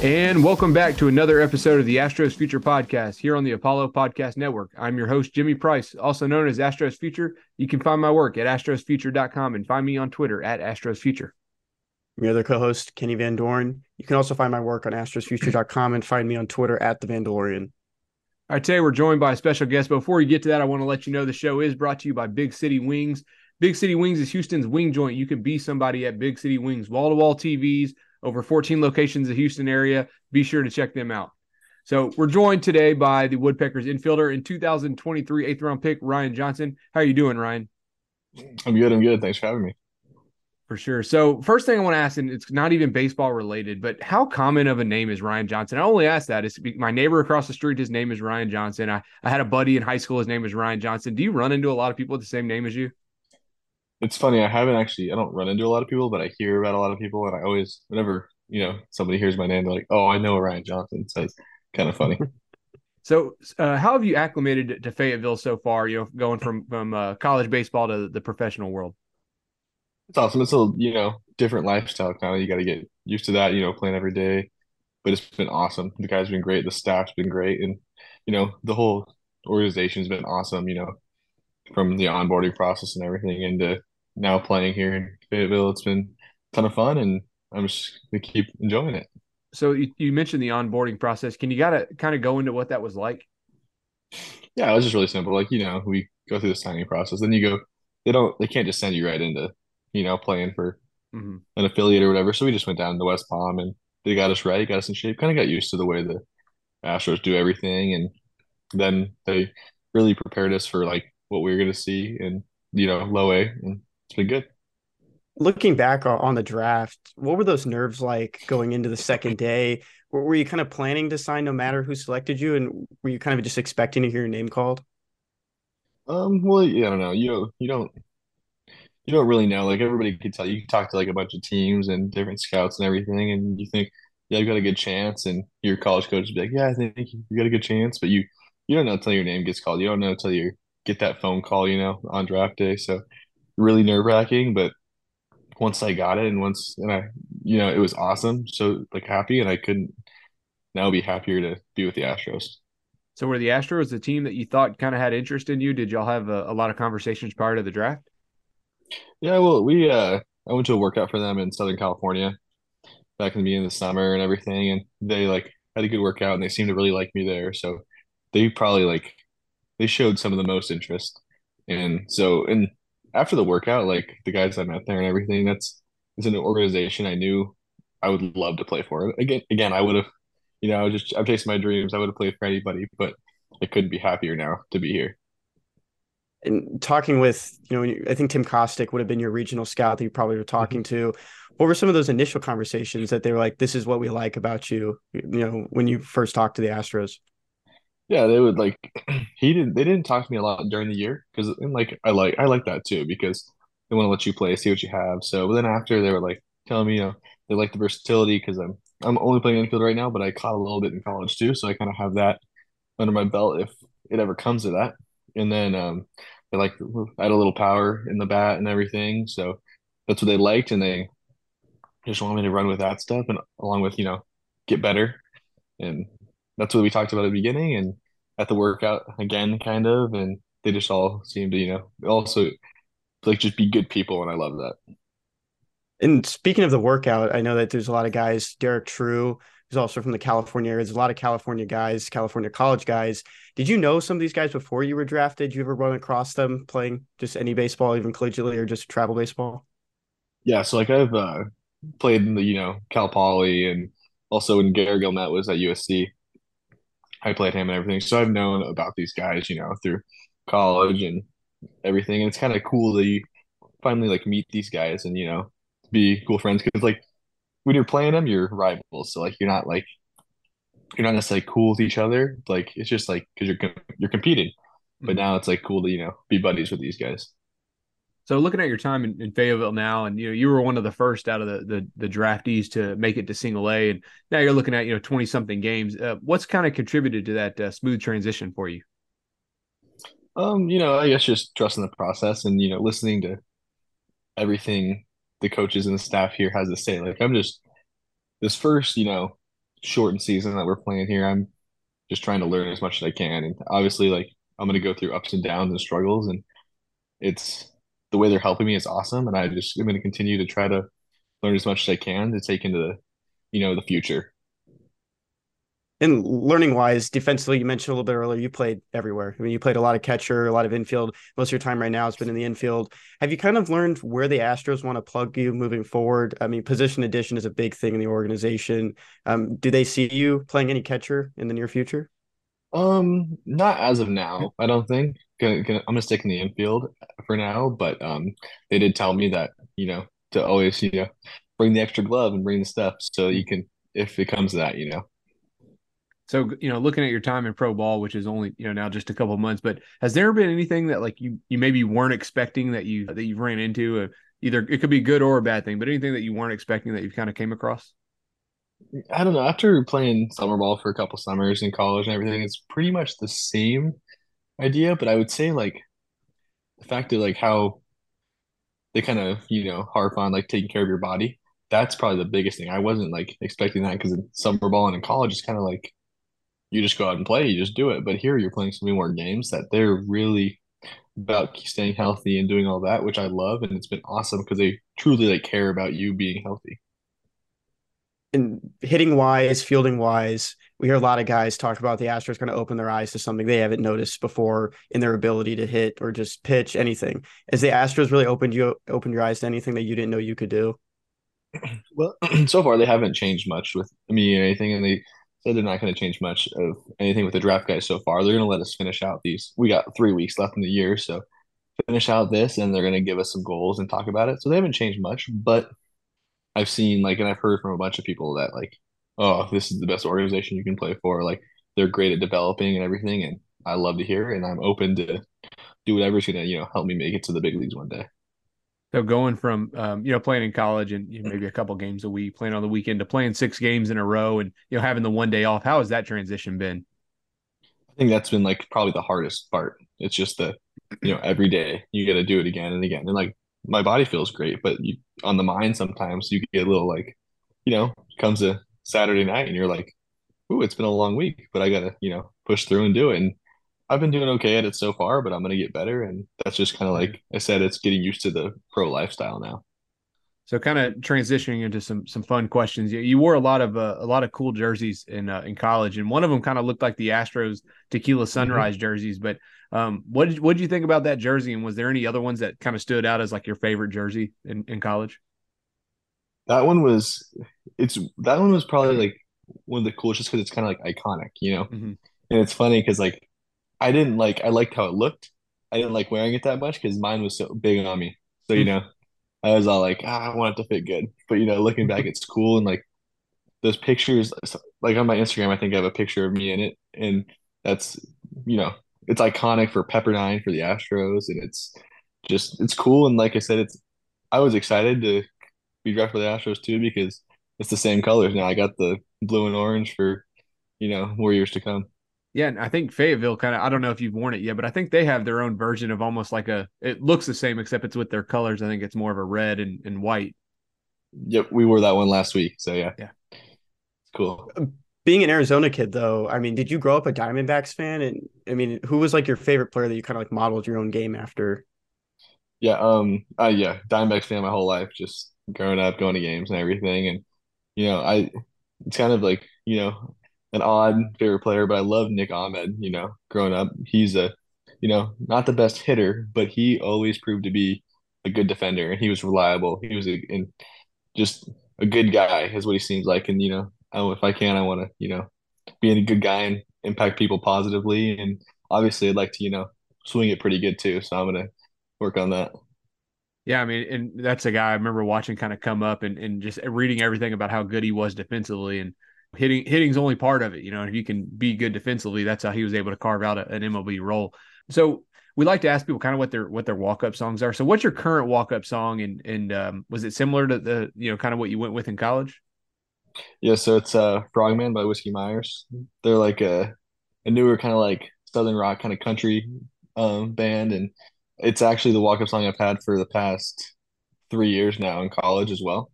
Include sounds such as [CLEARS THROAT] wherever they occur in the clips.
And welcome back to another episode of the Astros Future Podcast here on the Apollo Podcast Network. I'm your host, Jimmy Price, also known as Astros Future. You can find my work at astrosfuture.com and find me on Twitter at astrosfuture. Your other co-host, Kenny Van Doren. You can also find my work on astrosfuture.com and find me on Twitter at the Vandalorian. All right, today we're joined by a special guest. Before we get to that, I want to let you know the show is brought to you by Big City Wings. Big City Wings is Houston's wing joint. You can be somebody at Big City Wings, wall to wall TVs, over 14 locations in the Houston area. Be sure to check them out. So we're joined today by the Woodpeckers infielder in 2023 eighth round pick, Ryan Johnson. How are you doing, Ryan? I'm good. I'm good. Thanks for having me. For sure. So first thing I want to ask, and it's not even baseball related, but how common of a name is Ryan Johnson? I only ask that is my neighbor across the street. His name is Ryan Johnson. I, I had a buddy in high school. His name was Ryan Johnson. Do you run into a lot of people with the same name as you? It's funny. I haven't actually. I don't run into a lot of people, but I hear about a lot of people, and I always, whenever you know somebody hears my name, they're like, "Oh, I know Ryan Johnson." So it's kind of funny. [LAUGHS] So, uh, how have you acclimated to Fayetteville so far? You know, going from from uh, college baseball to the professional world. It's awesome. It's a you know different lifestyle kind of. You got to get used to that. You know, playing every day, but it's been awesome. The guys been great. The staff's been great, and you know the whole organization's been awesome. You know, from the onboarding process and everything, into now playing here in Fayetteville, it's been a ton of fun, and I'm just gonna keep enjoying it. So you, you mentioned the onboarding process. Can you gotta kind of go into what that was like? Yeah, it was just really simple. Like, you know, we go through the signing process, then you go, they don't, they can't just send you right into, you know, playing for Mm-hmm. an affiliate or whatever. So we just went down to West Palm and they got us right, got us in shape, kind of got used to the way the Astros do everything. And then they really prepared us for like what we were going to see in, you know, low A. And it's been good. Looking back on- the draft, what were those nerves like going into the second day? Were you kind of planning to sign no matter who selected you, and were you kind of just expecting to hear your name called? Um, well, yeah, I don't know. You you don't you don't really know. Like everybody could tell. You can talk to like a bunch of teams and different scouts and everything, and you think, yeah, you got a good chance. And your college coach would be like, yeah, I think you got a good chance, but you you don't know until your name gets called. You don't know until you get that phone call, you know, on draft day. So really nerve wracking. But once I got it, and once and I, you know, it was awesome. So like happy, and I couldn't now be happier to be with the Astros. So were the Astros the team that you thought kind of had interest in you? Did y'all have a, a lot of conversations prior to the draft? Yeah, well, we uh I went to a workout for them in Southern California back in the beginning of the summer and everything, and they like had a good workout and they seemed to really like me there. So they probably like they showed some of the most interest. And so and after the workout, like the guys I met there and everything, that's it's an organization I knew I would love to play for. Again, again, I would have, you know, I just I've chased my dreams. I would have played for anybody, but I couldn't be happier now to be here. And talking with, you know, I think Tim Kostick would have been your regional scout that you probably were mm-hmm. talking to. What were some of those initial conversations that they were like, "This is what we like about you"? You know, when you first talked to the Astros. Yeah, they would like [CLEARS THROAT] he didn't they didn't talk to me a lot during the year because like I like I like that too because they want to let you play, see what you have. So but then after they were like telling me, you know, they like the versatility because I'm I'm only playing infield right now, but I caught a little bit in college too, so I kind of have that under my belt if it ever comes to that. And then um they like had a little power in the bat and everything, so that's what they liked, and they just wanted me to run with that stuff and along with you know get better and that's what we talked about at the beginning and at the workout again, kind of. And they just all seem to, you know, also like just be good people. And I love that. And speaking of the workout, I know that there's a lot of guys. Derek True, who's also from the California area. There's a lot of California guys, California college guys. Did you know some of these guys before you were drafted? Did you ever run across them playing just any baseball, even collegiately or just travel baseball? Yeah. So like I've uh, played in the, you know, Cal Poly and also when Gary Gilmet was at USC, I played him and everything. So I've known about these guys, you know, through college and everything. And it's kind of cool that you finally like meet these guys and, you know, be cool friends. Cause like when you're playing them, you're rivals. So like you're not like you're not necessarily cool with each other. Like it's just like because you're you're competing. But Mhm. now it's like cool to you know be buddies with these guys. So looking at your time in, in Fayetteville now, and you know you were one of the first out of the, the the draftees to make it to single A, and now you're looking at you know twenty something games. Uh, what's kind of contributed to that uh, smooth transition for you? Um, you know, I guess just trusting the process and you know listening to everything the coaches and the staff here has to say. Like I'm just this first, you know, shortened season that we're playing here. I'm just trying to learn as much as I can, and obviously, like I'm gonna go through ups and downs and struggles, and it's the way they're helping me is awesome, and I just I'm gonna continue to try to learn as much as I can to take into the, you know, the future. And learning wise, defensively, you mentioned a little bit earlier, you played everywhere. I mean, you played a lot of catcher, a lot of infield. Most of your time right now has been in the infield. Have you kind of learned where the Astros want to plug you moving forward? I mean, position addition is a big thing in the organization. Um, do they see you playing any catcher in the near future? Um, not as of now, I don't think. Gonna, gonna, I'm gonna stick in the infield for now, but um, they did tell me that you know to always you know bring the extra glove and bring the stuff so you can if it comes to that, you know. So you know, looking at your time in pro ball, which is only you know now just a couple of months, but has there been anything that like you you maybe weren't expecting that you that you ran into? Uh, either it could be good or a bad thing, but anything that you weren't expecting that you kind of came across? I don't know. After playing summer ball for a couple summers in college and everything, it's pretty much the same idea. But I would say like the fact of like how they kind of you know harp on like taking care of your body. That's probably the biggest thing. I wasn't like expecting that because in summer ball and in college, it's kind of like you just go out and play, you just do it. But here you're playing so many more games that they're really about staying healthy and doing all that, which I love, and it's been awesome because they truly like care about you being healthy. And hitting wise, fielding wise, we hear a lot of guys talk about the Astros going to open their eyes to something they haven't noticed before in their ability to hit or just pitch anything. Has the Astros really opened you opened your eyes to anything that you didn't know you could do? [CLEARS THROAT] Well, [CLEARS THROAT] so far they haven't changed much with me or anything, and they said they're not going to change much of anything with the draft guys so far. They're going to let us finish out these. We got three weeks left in the year, so finish out this, and they're going to give us some goals and talk about it. So they haven't changed much, but I've seen like, and I've heard from a bunch of people that like, oh, this is the best organization you can play for. Like they're great at developing and everything, and I love to hear, it, and I'm open to do whatever's going to you know help me make it to the big leagues one day. So going from um, you know playing in college and you know, maybe a couple games a week, playing on the weekend to playing six games in a row, and you know having the one day off, how has that transition been? I think that's been like probably the hardest part. It's just the, you know, every day you got to do it again and again. And like my body feels great, but you on the mind sometimes you get a little like, you know, comes a Saturday night and you're like, ooh, it's been a long week, but I got to, you know, push through and do it. And I've been doing okay at it so far, but I'm to get better. And that's just kind of like I said, it's getting used to the pro lifestyle now. So kind of transitioning into some some fun questions. You, you wore a lot of uh, a lot of cool jerseys in uh, in college, and one of them kind of looked like the Astros Tequila Sunrise jerseys. But um, what did what did you think about that jersey? And was there any other ones that kind of stood out as like your favorite jersey in, in college? That one was, it's that one was probably like one of the coolest just because it's kind of like iconic, you know. Mhm. And it's funny because like I didn't like I liked how it looked. I didn't like wearing it that much because mine was so big on me. So you know, I was all like, ah, I want it to fit good. But you know, looking back, [LAUGHS] it's cool and like those pictures. Like on my Instagram, I think I have a picture of me in it, and that's you know, it's iconic for Pepperdine for the Astros, and it's just it's cool. And like I said, it's I was excited to be drafted by the Astros too because it's the same colors now. I got the blue and orange for you know more years to come. Yeah, and I think Fayetteville kind of I don't know if you've worn it yet, but I think they have their own version of almost like a it looks the same except it's with their colors. I think it's more of a red and, and white. Yep, we wore that one last week. So yeah, Yeah. it's cool. Being an Arizona kid, though, I mean, did you grow up a Diamondbacks fan? And I mean, who was like your favorite player that you kind of like modeled your own game after? Yeah, um, uh, yeah, Diamondbacks fan my whole life, just growing up, going to games and everything, and you know, I it's kind of like you know an odd favorite player, but I love Nick Ahmed. You know, growing up, he's a you know not the best hitter, but he always proved to be a good defender, and he was reliable. He was a, and just a good guy is what he seems like, and you know, I, if I can, I want to you know be a good guy and impact people positively, and obviously, I'd like to you know swing it pretty good too. So I'm gonna work on that. Yeah, I mean, and that's a guy I remember watching kind of come up and, and just reading everything about how good he was defensively and hitting hitting's only part of it. You know, if you can be good defensively, that's how he was able to carve out a, an MLB role. So we like to ask people kind of what their what their walk up songs are. So what's your current walk up song and and um, was it similar to the you know kind of what you went with in college? Yeah, so it's uh Frogman by Whiskey Myers. They're like a a newer kind of like southern rock kind of country um band and it's actually the walk up song I've had for the past three years now in college as well.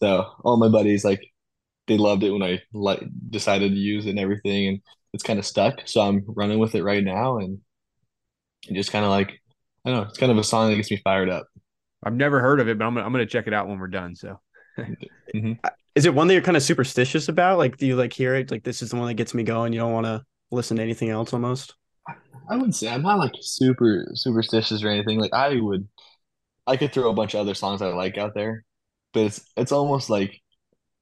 So all my buddies like they loved it when I like decided to use it and everything, and it's kind of stuck. So I'm running with it right now, and, and just kind of like I don't know, it's kind of a song that gets me fired up. I've never heard of it, but I'm gonna, I'm gonna check it out when we're done. So. [LAUGHS] mm-hmm. Is it one that you're kind of superstitious about? Like, do you like hear it? Like, this is the one that gets me going. You don't want to listen to anything else, almost. I wouldn't say I'm not like super superstitious or anything. Like I would, I could throw a bunch of other songs I like out there, but it's it's almost like,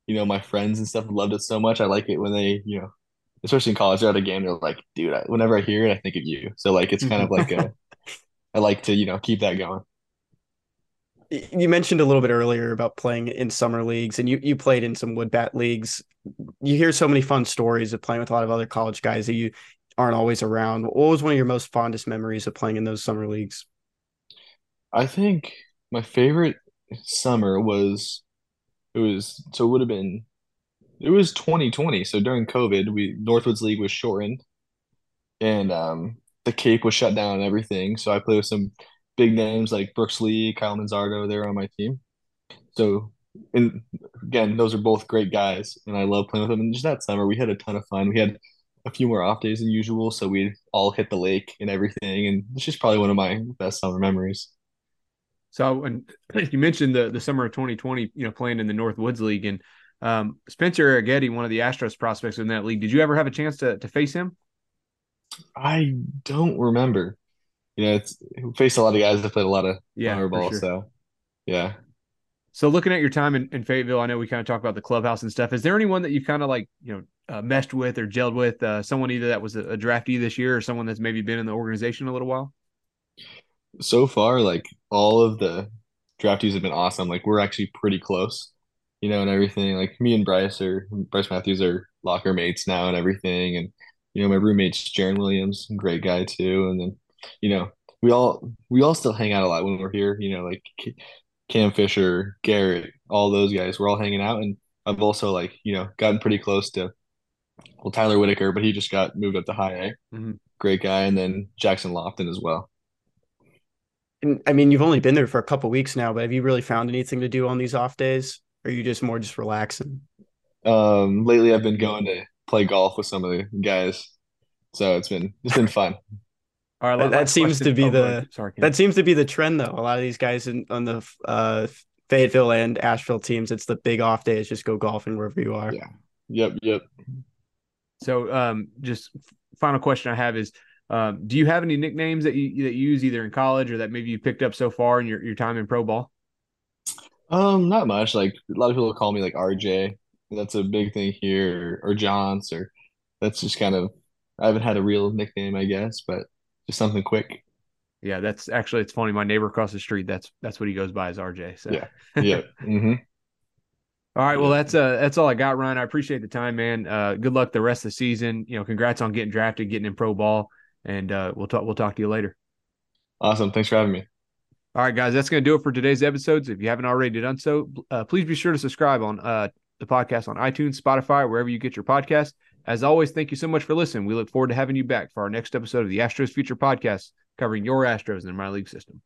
you know, my friends and stuff loved it so much. I like it when they, you know, especially in college, they're at a game, they're like, dude, I, whenever I hear it, I think of you. So like, it's kind of like a, [LAUGHS] I like to you know keep that going. You mentioned a little bit earlier about playing in summer leagues, and you you played in some wood bat leagues. You hear so many fun stories of playing with a lot of other college guys that you aren't always around. What was one of your most fondest memories of playing in those summer leagues? I think my favorite summer was it was so it would have been it was 2020. So during COVID, we Northwoods League was shortened and um the Cape was shut down and everything. So I played with some big names like Brooks Lee, Kyle Manzardo, they're on my team. So and again, those are both great guys and I love playing with them. And just that summer we had a ton of fun. We had a few more off days than usual, so we all hit the lake and everything, and it's just probably one of my best summer memories. So, and [CLEARS THROAT] you mentioned the the summer of 2020, you know, playing in the Northwoods League, and um, Spencer Arrighetti, one of the Astros prospects in that league. Did you ever have a chance to to face him? I don't remember. You know, it's faced a lot of guys that played a lot of yeah, fireball, sure. so yeah. So looking at your time in, in, Fayetteville, I know we kind of talked about the clubhouse and stuff. Is there anyone that you kind of like, you know, uh, meshed with or gelled with? Uh, someone either that was a, a draftee this year or someone that's maybe been in the organization a little while? So far, like all of the draftees have been awesome. Like we're actually pretty close, you know, and everything. Like me and Brice or Brice Matthews are locker mates now and everything. And you know, my roommate's Jarren Williams, great guy too. And then, you know, we all we all still hang out a lot when we're here. You know, like Cam Fisher, Garrett, all those guys. We're all hanging out, and I've also like you know gotten pretty close to well Tyler Whitaker, but he just got moved up to high A. Mm-hmm. Great guy, and then Jackson Lofton as well. And I mean, you've only been there for a couple weeks now, but have you really found anything to do on these off days? Or are you just more just relaxing? Um, lately I've been going to play golf with some of the guys, so it's been it's been fun. All right, that, that seems to be the sorry, that seems to be the trend though. A lot of these guys in, on the uh, Fayetteville and Asheville teams, it's the big off days. Just go golfing wherever you are. Yeah. Yep. Yep. So, um, just final question I have is, um, do you have any nicknames that you that you use either in college or that maybe you picked up so far in your, your time in pro ball? Um, not much. Like a lot of people call me like RJ. That's a big thing here, or, or Johns, or that's just kind of. I haven't had a real nickname, I guess, but just something quick. Yeah, that's actually it's funny. My neighbor across the street, that's that's what he goes by as RJ. So yeah, yeah. [LAUGHS] mm-hmm. All right, well that's uh that's all I got, Ryan. I appreciate the time, man. Uh, good luck the rest of the season. You know, congrats on getting drafted, getting in pro ball, and uh, we'll talk we'll talk to you later. Awesome, thanks for having me. All right, guys, that's going to do it for today's episodes. If you haven't already done so, uh, please be sure to subscribe on uh, the podcast on iTunes, Spotify, wherever you get your podcast. As always, thank you so much for listening. We look forward to having you back for our next episode of the Astros Future Podcast, covering your Astros in the minor league system.